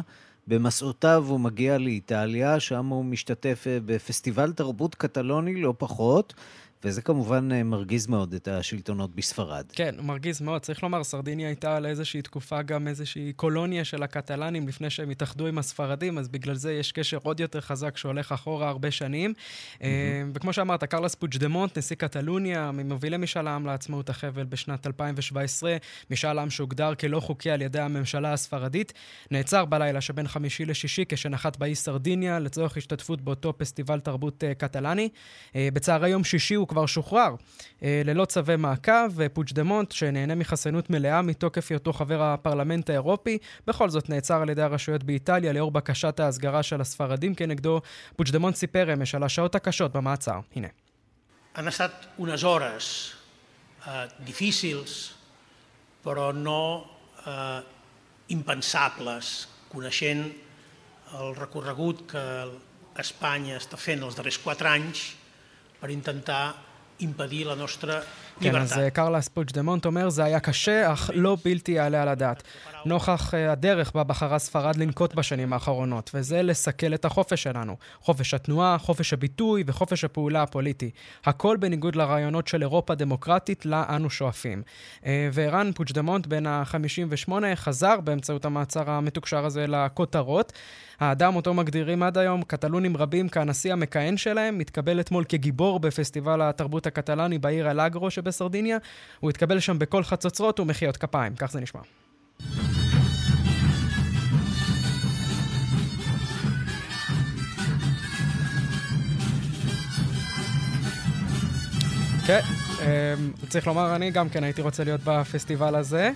במסעותיו הוא מגיע לאיטליה, שם הוא משתתף אה, בפסטיבל תרבות קטלוני לא פחות, וזה כמובן אה, מרגיז מאוד את השלטונות בספרד. כן, מרגיז מאוד. צריך לומר, סרדיניה הייתה לאיזושהי תקופה גם איזושהי קולוניה של הקטלנים לפני שהם התאחדו עם הספרדים, אז בגלל זה יש קשר עוד יותר חזק שהולך אחורה הרבה שנים. Mm-hmm. וכמו שאמרת, קרלס פוג'דמונט, נשיא קטלוניה, ממובילי משאל העם לעצמאות החבל בשנת 2017, משאל עם שהוגדר כלא חוקי על ידי הממשלה הספרדית, נעצר בלילה שבין חמישי לשישי כשנחת באי סרדיניה לצורך השתתפות באותו פסטיבל תרבות uh, קטלני. בצהרי יום שישי הוא כבר שוחרר אה, ללא צווי מעקב, ופוג'דמונט, שנהנה מחסינות מלאה מתוקף היותו חבר הפרלמנט האירופי, בכל זאת נעצר על ידי הרשויות באיטליה לאור בקשת ההסגרה של הספרדים כנגדו. פוג'דמונט סיפר אמש על השעות הקשות במעצר. הנה. Han estat unes hores eh, difícils, però no eh, impensables, coneixent el recorregut que Espanya està fent els darrers quatre anys per intentar impedir la nostra כן, אז קרלס פוג'דמונט אומר, זה היה קשה, אך לא בלתי יעלה על הדעת. נוכח הדרך בה בחרה ספרד לנקוט בשנים האחרונות, וזה לסכל את החופש שלנו. חופש התנועה, חופש הביטוי וחופש הפעולה הפוליטי. הכל בניגוד לרעיונות של אירופה דמוקרטית לה אנו שואפים. וערן פוג'דמונט בן ה-58 חזר באמצעות המעצר המתוקשר הזה לכותרות. האדם אותו מגדירים עד היום קטלונים רבים כהנשיא המכהן שלהם, התקבל אתמול כגיבור בפסטיבל התרבות הקטלני בעיר אלאגרו שבסרדיניה. הוא התקבל שם בכל חצוצרות ומחיאות כפיים, כך זה נשמע. כן. Okay. צריך לומר, אני גם כן הייתי רוצה להיות בפסטיבל הזה.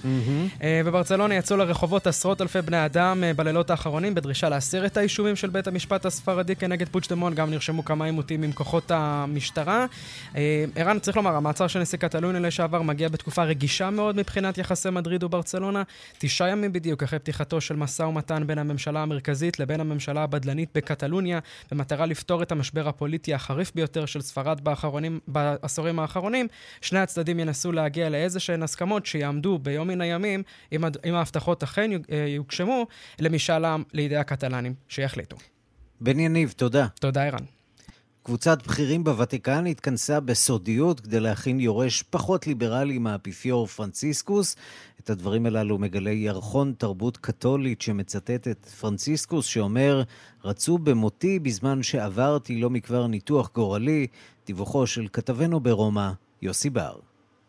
אה, בברצלונה יצאו לרחובות עשרות אלפי בני אדם אה, בלילות האחרונים בדרישה להסיר את האישומים של בית המשפט הספרדי כנגד פוצ'דמון, גם נרשמו כמה עימותים עם כוחות המשטרה. אה, ערן, צריך לומר, המעצר של נשיא קטלוניה לשעבר מגיע בתקופה רגישה מאוד מבחינת יחסי מדריד וברצלונה. תשעה ימים בדיוק אחרי פתיחתו של משא ומתן בין הממשלה המרכזית לבין הממשלה הבדלנית בקטלוניה, במטרה לפתור את המשבר הפוליטי החריף ביותר של ספרד באחרונים, בעשורים האחרונים, שני הצדדים ינסו להגיע לאיזה שהן הסכמות שיעמדו ביום מן הימים, אם, אם ההבטחות אכן אה, יוגשמו, למשאל עם לידי הקטלנים שיחליטו. בן יניב, תודה. תודה, ערן. קבוצת בכירים בוותיקן התכנסה בסודיות כדי להכין יורש פחות ליברלי מהאפיפיור פרנציסקוס. את הדברים הללו מגלה ירחון תרבות קתולית שמצטט את פרנציסקוס שאומר, רצו במותי בזמן שעברתי לא מכבר ניתוח גורלי, דיווחו של כתבנו ברומא, יוסי בר.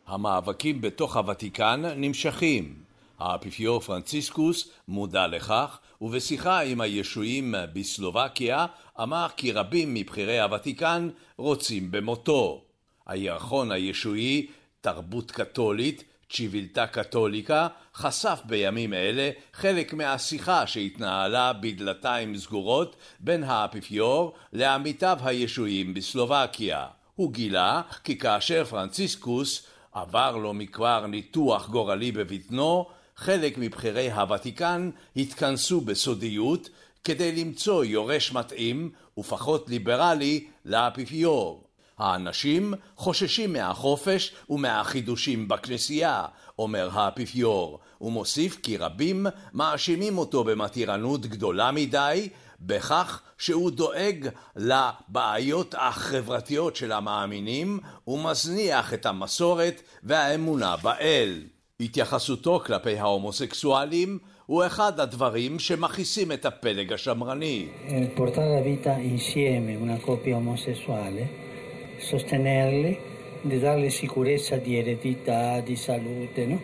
המאבקים בתוך הוותיקן נמשכים. האפיפיור פרנציסקוס מודע לכך, ובשיחה עם הישועים בסלובקיה אמר כי רבים מבכירי הוותיקן רוצים במותו. הירחון הישועי, תרבות קתולית, צ'יבילטה קתוליקה, חשף בימים אלה חלק מהשיחה שהתנהלה בדלתיים סגורות בין האפיפיור לעמיתיו הישועים בסלובקיה. הוא גילה כי כאשר פרנציסקוס עבר לו מכבר ניתוח גורלי בבטנו, חלק מבכירי הוותיקן התכנסו בסודיות כדי למצוא יורש מתאים ופחות ליברלי לאפיפיור. האנשים חוששים מהחופש ומהחידושים בכנסייה, אומר האפיפיור, ומוסיף כי רבים מאשימים אותו במתירנות גדולה מדי בכך שהוא דואג לבעיות החברתיות של המאמינים ומזניח את המסורת והאמונה באל. התייחסותו כלפי ההומוסקסואלים הוא אחד הדברים שמכעיסים את הפלג השמרני. donna.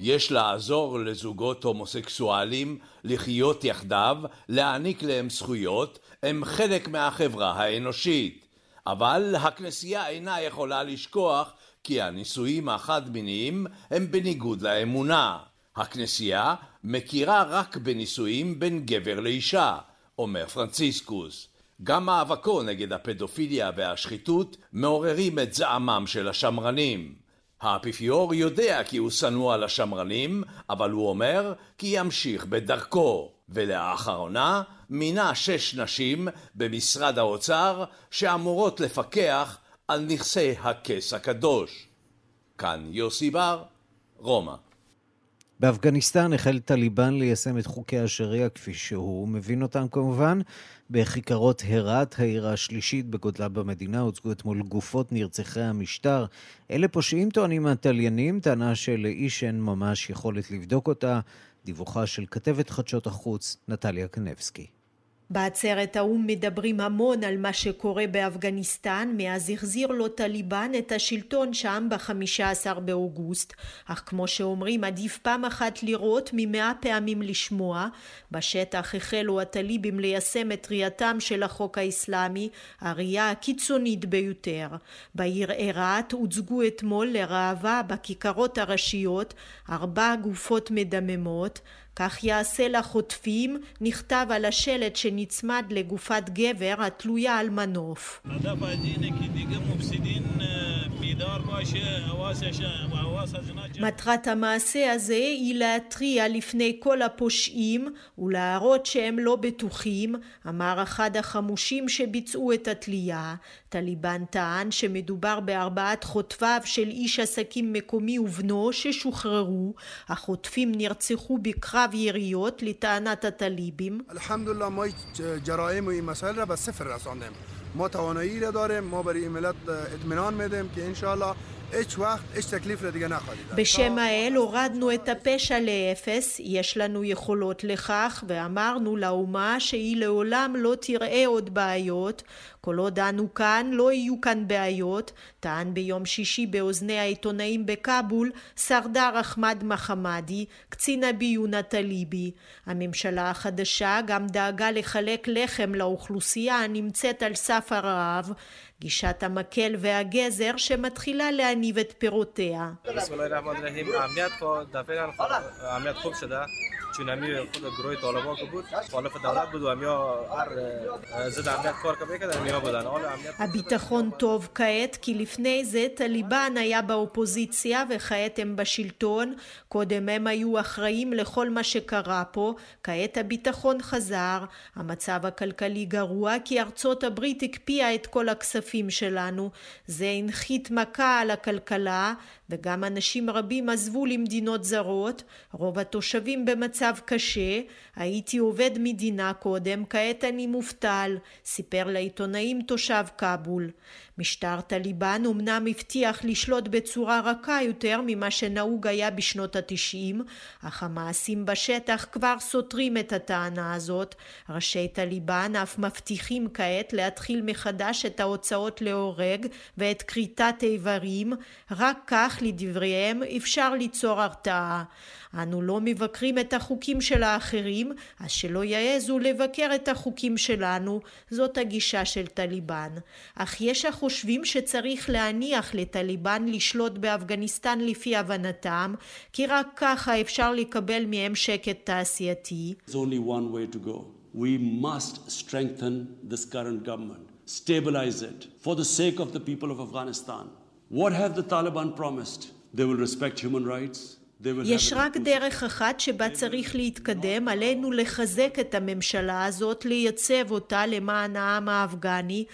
יש לעזור לזוגות הומוסקסואלים לחיות יחדיו, להעניק להם זכויות, הם חלק מהחברה האנושית. אבל הכנסייה אינה יכולה לשכוח כי הנישואים החד-מיניים הם בניגוד לאמונה. הכנסייה מכירה רק בנישואים בין גבר לאישה, אומר פרנציסקוס. גם מאבקו נגד הפדופיליה והשחיתות מעוררים את זעמם של השמרנים. האפיפיור יודע כי הוא שנוא על השמרנים, אבל הוא אומר כי ימשיך בדרכו. ולאחרונה מינה שש נשים במשרד האוצר שאמורות לפקח על נכסי הכס הקדוש. כאן יוסי בר, רומא. באפגניסטן החל טליבן ליישם את חוקי השריעה כפי שהוא מבין אותם כמובן. בכיכרות הרת, העיר השלישית בגודלה במדינה, הוצגו אתמול גופות נרצחי המשטר. אלה פושעים, טוענים התליינים, טענה שלאיש אין ממש יכולת לבדוק אותה. דיווחה של כתבת חדשות החוץ, נטליה קנבסקי. בעצרת האו"ם מדברים המון על מה שקורה באפגניסטן מאז החזיר לו טליבן את השלטון שם ב-15 באוגוסט. אך כמו שאומרים עדיף פעם אחת לראות ממאה פעמים לשמוע. בשטח החלו הטליבים ליישם את ראייתם של החוק האסלאמי הראייה הקיצונית ביותר. בעיר עירת הוצגו אתמול לראווה בכיכרות הראשיות ארבע גופות מדממות כך יעשה לחוטפים נכתב על השלט שנצמד לגופת גבר התלויה על מנוף. מטרת המעשה הזה היא להתריע לפני כל הפושעים ולהראות שהם לא בטוחים, אמר אחד החמושים שביצעו את התלייה. טליבן טען שמדובר בארבעת חוטפיו של איש עסקים מקומי ובנו ששוחררו. החוטפים נרצחו בקרב יריות לטענת הטליבים. אלחמדוללה ما جرائم و این مسائل را ما توانایی را داریم ما برای این ملت اطمینان میدیم که انشاءالله בשם האל הורדנו את הפשע לאפס, יש לנו יכולות לכך, ואמרנו לאומה שהיא לעולם לא תראה עוד בעיות, כל עוד אנו כאן לא יהיו כאן בעיות, טען ביום שישי באוזני העיתונאים בכאבול סרדר אחמד מחמדי, קצין הביון הטליבי. הממשלה החדשה גם דאגה לחלק לחם לאוכלוסייה הנמצאת על סף הרעב, גישת המקל והגזר שמתחילה להניב את פירותיה. چونمی خود گروه طالبان که بود مخالف دولت بود و همیا هر ضد امنیت کار که همیا בודן. הביטחון טוב כעת כי לפני זה טליבן היה באופוזיציה וכעת הם בשלטון קודם הם היו אחראים לכל מה שקרה פה כעת הביטחון חזר המצב הכלכלי גרוע כי ארצות הברית הקפיאה את כל הכספים שלנו זה הנחית מכה על הכלכלה וגם אנשים רבים עזבו למדינות זרות, רוב התושבים במצב קשה, הייתי עובד מדינה קודם, כעת אני מובטל, סיפר לעיתונאים תושב כבול. משטר טליבן אמנם הבטיח לשלוט בצורה רכה יותר ממה שנהוג היה בשנות התשעים, אך המעשים בשטח כבר סותרים את הטענה הזאת. ראשי טליבן אף מבטיחים כעת להתחיל מחדש את ההוצאות להורג ואת כריתת איברים, רק כך לדבריהם אפשר ליצור הרתעה. אנו לא מבקרים את החוקים של האחרים, אז שלא יעזו לבקר את החוקים שלנו, זאת הגישה של טליבן. אך יש החושבים שצריך להניח לטליבן לשלוט באפגניסטן לפי הבנתם, כי רק ככה אפשר לקבל מהם שקט תעשייתי. Stabilize it for the sake of the people of Afghanistan. What have the Taliban promised? They will respect human rights. יש רק דרך אחת שבה צריך להתקדם, עלינו לחזק את הממשלה הזאת, לייצב אותה למען העם האפגני.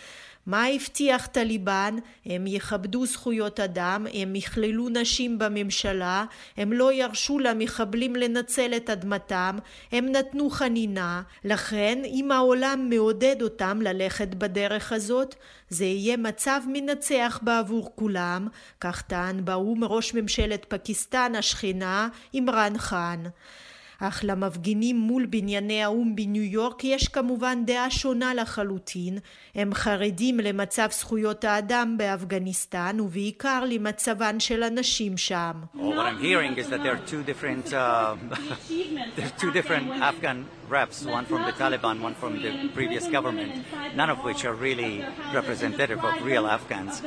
מה הבטיח טליבן? הם יכבדו זכויות אדם, הם יכללו נשים בממשלה, הם לא ירשו למחבלים לנצל את אדמתם, הם נתנו חנינה, לכן אם העולם מעודד אותם ללכת בדרך הזאת, זה יהיה מצב מנצח בעבור כולם, כך טען באו"ם ראש ממשלת פקיסטן השכנה, עמרן חאן. אך למפגינים מול בנייני האו"ם בניו יורק יש כמובן דעה שונה לחלוטין. הם חרדים למצב זכויות האדם באפגניסטן ובעיקר למצבן של הנשים שם. What I'm hearing is that there are two different, uh, there are two different Afghan reps, one from the Taliban, one from the previous government, none of which are really representative of real Afghans.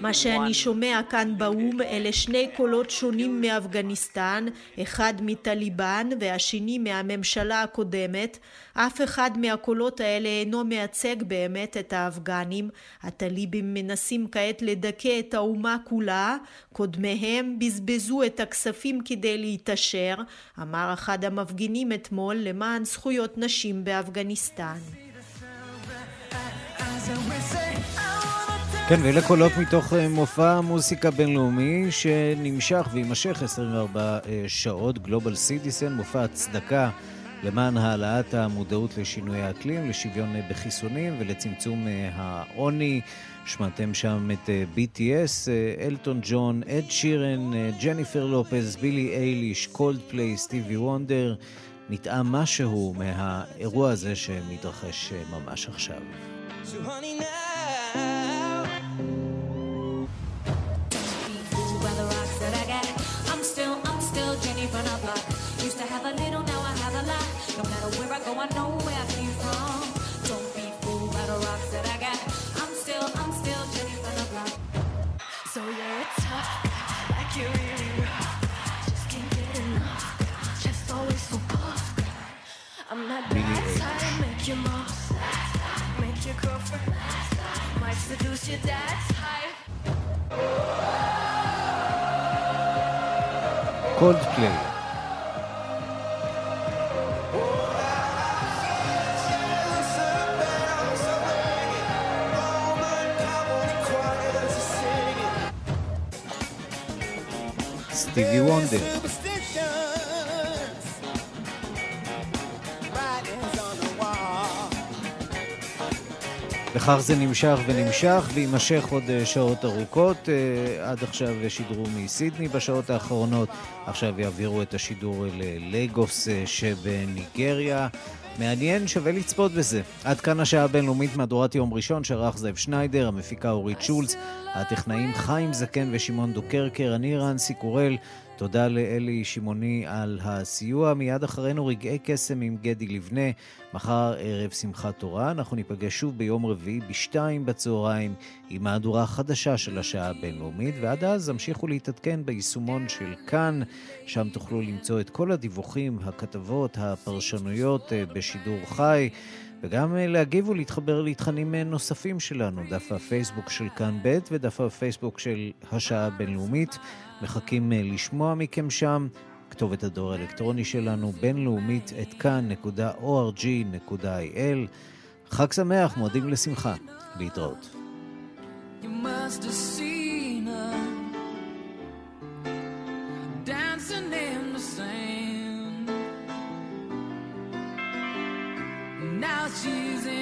מה שאני שומע כאן באו"ם אלה שני קולות שונים מאפגניסטן, אחד מטליבן והשני מהממשלה הקודמת. אף אחד מהקולות האלה אינו מייצג באמת את האפגנים. הטליבים מנסים כעת לדכא את האומה כולה, קודמיהם בזבזו את הכספים כדי להתעשר, אמר אחד המפגינים אתמול למען זכויות נשים באפגניסטן. כן, ואלה קולות מתוך אה, מופע מוסיקה בינלאומי שנמשך ויימשך 24 אה, שעות, Global Citizen, מופע הצדקה למען העלאת המודעות לשינוי האקלים, לשוויון אה, בחיסונים ולצמצום העוני. שמעתם שם את BTS, אלטון ג'ון, אד שירן, ג'ניפר לופז, בילי אייליש, קולד פליי, סטיבי וונדר. נטעם משהו מהאירוע הזה שמתרחש ממש עכשיו. So honey now Might seduce that's high. Coldplay. Stevie Wonder. וכך זה נמשך ונמשך, ויימשך עוד אה, שעות ארוכות. אה, עד עכשיו שידרו מסידני בשעות האחרונות, עכשיו יעבירו את השידור ללגוס אה, שבניגריה. מעניין, שווה לצפות בזה. עד כאן השעה הבינלאומית מהדורת יום ראשון, שערך זאב שניידר, המפיקה אורית שולץ, הטכנאים חיים זקן ושמעון דוקרקר, אני רנסי קורל. תודה לאלי שמעוני על הסיוע. מיד אחרינו רגעי קסם עם גדי לבנה. מחר ערב שמחת תורה. אנחנו ניפגש שוב ביום רביעי בשתיים בצהריים עם מהדורה חדשה של השעה הבינלאומית, ועד אז המשיכו להתעדכן ביישומון של כאן, שם תוכלו למצוא את כל הדיווחים, הכתבות, הפרשנויות אה, בשידור חי. וגם אה, להגיב ולהתחבר לתכנים אה, נוספים שלנו, דף הפייסבוק של כאן ב' ודף הפייסבוק של השעה הבינלאומית. מחכים אה, לשמוע מכם שם. כתובת הדור האלקטרוני שלנו, בינלאומית, את כאן.org.il. חג שמח, מועדים לשמחה. להתראות. Now she's in